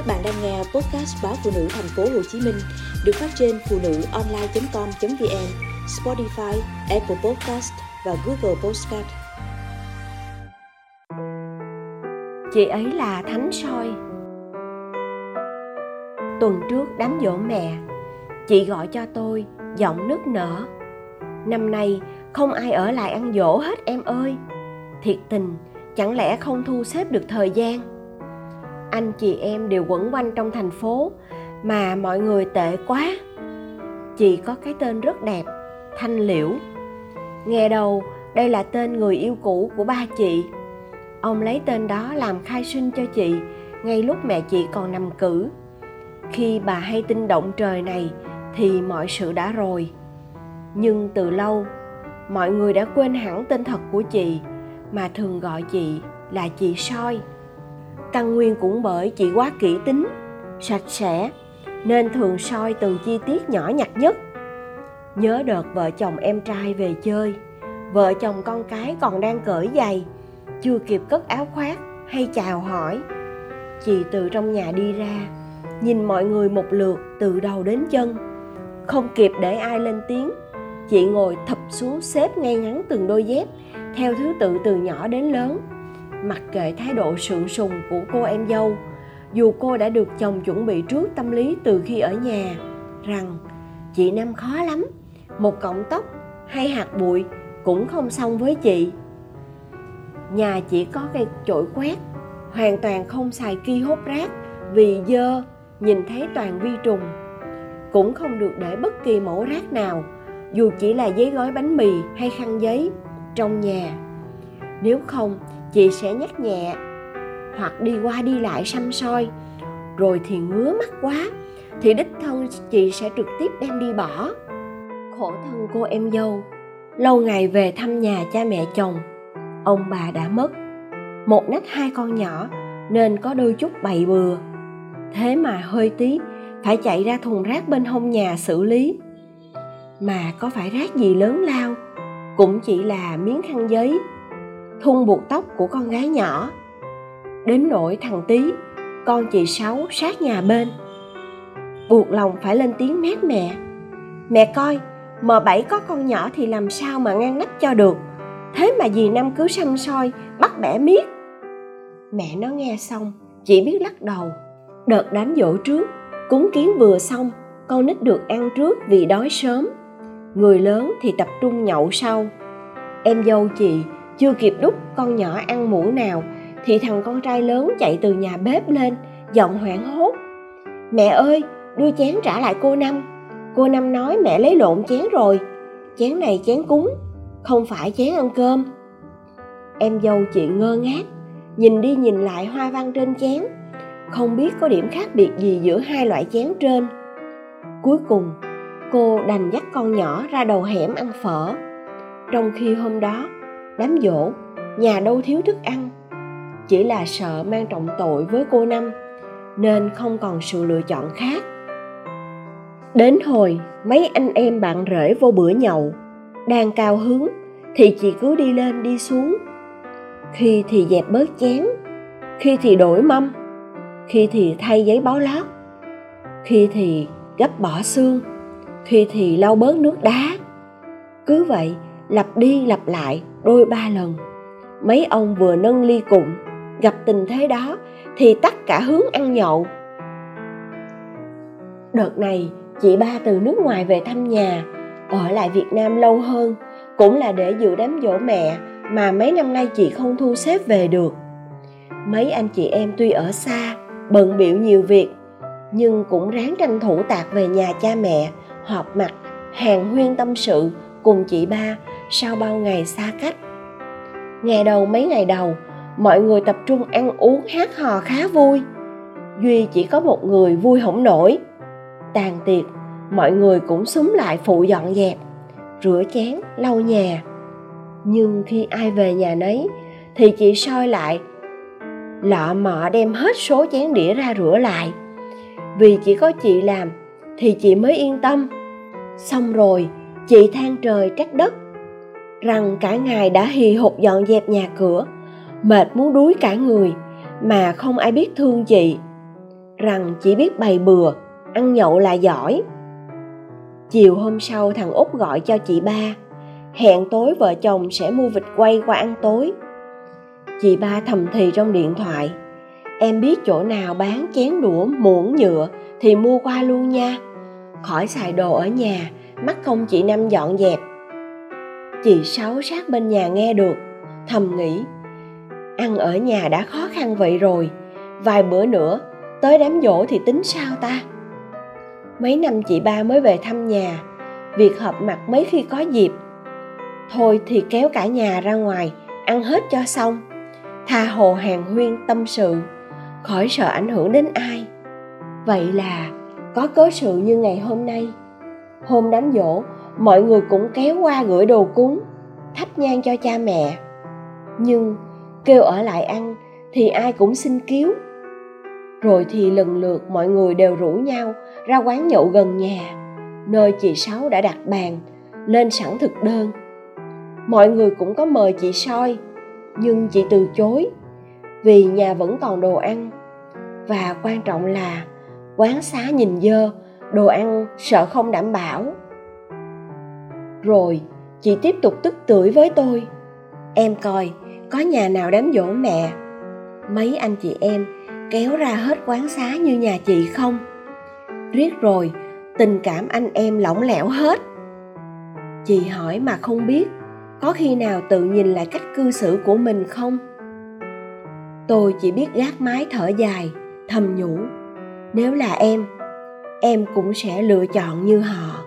Các bạn đang nghe podcast báo phụ nữ thành phố Hồ Chí Minh được phát trên phụ nữ online.com.vn, Spotify, Apple Podcast và Google Podcast. Chị ấy là Thánh Soi. Tuần trước đám dỗ mẹ, chị gọi cho tôi giọng nức nở. Năm nay không ai ở lại ăn dỗ hết em ơi. Thiệt tình, chẳng lẽ không thu xếp được thời gian? Anh chị em đều quẩn quanh trong thành phố. Mà mọi người tệ quá. Chị có cái tên rất đẹp, thanh liễu. Nghe đầu đây là tên người yêu cũ của ba chị. Ông lấy tên đó làm khai sinh cho chị, ngay lúc mẹ chị còn nằm cử. Khi bà hay tin động trời này, thì mọi sự đã rồi. Nhưng từ lâu, mọi người đã quên hẳn tên thật của chị, mà thường gọi chị là chị soi căn nguyên cũng bởi chị quá kỹ tính, sạch sẽ, nên thường soi từng chi tiết nhỏ nhặt nhất. Nhớ đợt vợ chồng em trai về chơi, vợ chồng con cái còn đang cởi giày, chưa kịp cất áo khoác hay chào hỏi. Chị từ trong nhà đi ra, nhìn mọi người một lượt từ đầu đến chân. Không kịp để ai lên tiếng, chị ngồi thập xuống xếp ngay ngắn từng đôi dép theo thứ tự từ nhỏ đến lớn mặc kệ thái độ sượng sùng của cô em dâu, dù cô đã được chồng chuẩn bị trước tâm lý từ khi ở nhà, rằng, chị năm khó lắm, một cọng tóc hay hạt bụi cũng không xong với chị. Nhà chỉ có cây chổi quét, hoàn toàn không xài ki hốt rác vì dơ, nhìn thấy toàn vi trùng. Cũng không được để bất kỳ mẫu rác nào, dù chỉ là giấy gói bánh mì hay khăn giấy trong nhà. Nếu không chị sẽ nhắc nhẹ, hoặc đi qua đi lại xăm soi. Rồi thì ngứa mắt quá, thì đích thân chị sẽ trực tiếp đem đi bỏ. Khổ thân cô em dâu, lâu ngày về thăm nhà cha mẹ chồng, ông bà đã mất. Một nách hai con nhỏ, nên có đôi chút bậy bừa. Thế mà hơi tí, phải chạy ra thùng rác bên hông nhà xử lý. Mà có phải rác gì lớn lao, cũng chỉ là miếng khăn giấy thun buộc tóc của con gái nhỏ. Đến nỗi thằng tí con chị sáu sát nhà bên. Buộc lòng phải lên tiếng mét mẹ. Mẹ coi m bảy có con nhỏ thì làm sao mà ngăn nắp cho được? Thế mà dì năm cứ xăm soi, bắt bẻ miết. Mẹ nó nghe xong, chỉ biết lắc đầu. Đợt đám dỗ trước, cúng kiến vừa xong, con nít được ăn trước vì đói sớm. Người lớn thì tập trung nhậu sau. Em dâu chị chưa kịp đút con nhỏ ăn muỗng nào, thì thằng con trai lớn chạy từ nhà bếp lên, giọng hoảng hốt. Mẹ ơi, đưa chén trả lại cô năm. Cô năm nói, mẹ lấy lộn chén rồi. Chén này chén cúng, không phải chén ăn cơm. Em dâu chị ngơ ngác, nhìn đi nhìn lại hoa văn trên chén. Không biết có điểm khác biệt gì giữa hai loại chén trên. Cuối cùng, cô đành dắt con nhỏ ra đầu hẻm ăn phở. Trong khi hôm đó đám dỗ nhà đâu thiếu thức ăn. Chỉ là sợ mang trọng tội với cô năm, nên không còn sự lựa chọn khác. Đến hồi mấy anh em bạn rể vô bữa nhậu, đang cao hứng thì chị cứ đi lên đi xuống. Khi thì dẹp bớt chén, khi thì đổi mâm, khi thì thay giấy báo lót, khi thì gấp bỏ xương, khi thì lau bớt nước đá. Cứ vậy lặp đi lặp lại đôi ba lần. Mấy ông vừa nâng ly cụng, gặp tình thế đó thì tắt cả hướng ăn nhậu. Đợt này, chị ba từ nước ngoài về thăm nhà, ở lại việt nam lâu hơn, cũng là để dự đám dỗ mẹ mà mấy năm nay chị không thu xếp về được. Mấy anh chị em tuy ở xa, bận biểu nhiều việc, nhưng cũng ráng tranh thủ tạc về nhà cha mẹ, họp mặt hàng huyên tâm sự cùng chị ba sau bao ngày xa cách. Ngày đầu mấy ngày đầu, mọi người tập trung ăn uống hát hò khá vui. Duy chỉ có một người vui hổng nổi. Tàn tiệc, mọi người cũng súng lại phụ dọn dẹp, rửa chén, lau nhà. Nhưng khi ai về nhà nấy, thì chị soi lại. Lọ mọ đem hết số chén đĩa ra rửa lại. Vì chỉ có chị làm, thì chị mới yên tâm. Xong rồi, chị than trời trách đất rằng cả ngày đã hì hục dọn dẹp nhà cửa, mệt muốn đuối cả người, mà không ai biết thương chị, rằng chỉ biết bày bừa, ăn nhậu là giỏi. Chiều hôm sau, thằng út gọi cho chị ba, hẹn tối vợ chồng sẽ mua vịt quay qua ăn tối. Chị ba thầm thì trong điện thoại, em biết chỗ nào bán chén đũa, muỗng, nhựa thì mua qua luôn nha. Khỏi xài đồ ở nhà, mắc công chị năm dọn dẹp chị sáu sát bên nhà nghe được, thầm nghĩ, ăn ở nhà đã khó khăn vậy rồi, vài bữa nữa tới đám dỗ thì tính sao ta? Mấy năm chị ba mới về thăm nhà, việc họp mặt mấy khi có dịp. Thôi thì kéo cả nhà ra ngoài, ăn hết cho xong. Tha hồ hàng huyên tâm sự, khỏi sợ ảnh hưởng đến ai. Vậy là có cớ sự như ngày hôm nay. Hôm đám dỗ mọi người cũng kéo qua gửi đồ cúng, thắp nhang cho cha mẹ. Nhưng kêu ở lại ăn thì ai cũng xin cứu. Rồi thì lần lượt mọi người đều rủ nhau ra quán nhậu gần nhà, nơi chị sáu đã đặt bàn, lên sẵn thực đơn. Mọi người cũng có mời chị soi, nhưng chị từ chối, vì nhà vẫn còn đồ ăn. Và quan trọng là quán xá nhìn dơ, đồ ăn sợ không đảm bảo rồi, chị tiếp tục tức tưởi với tôi. Em coi, có nhà nào đám dỗ mẹ? Mấy anh chị em kéo ra hết quán xá như nhà chị không? Riết rồi, tình cảm anh em lỏng lẻo hết. Chị hỏi mà không biết, có khi nào tự nhìn lại cách cư xử của mình không? Tôi chỉ biết gác mái thở dài, thầm nhủ. Nếu là em em cũng sẽ lựa chọn như họ.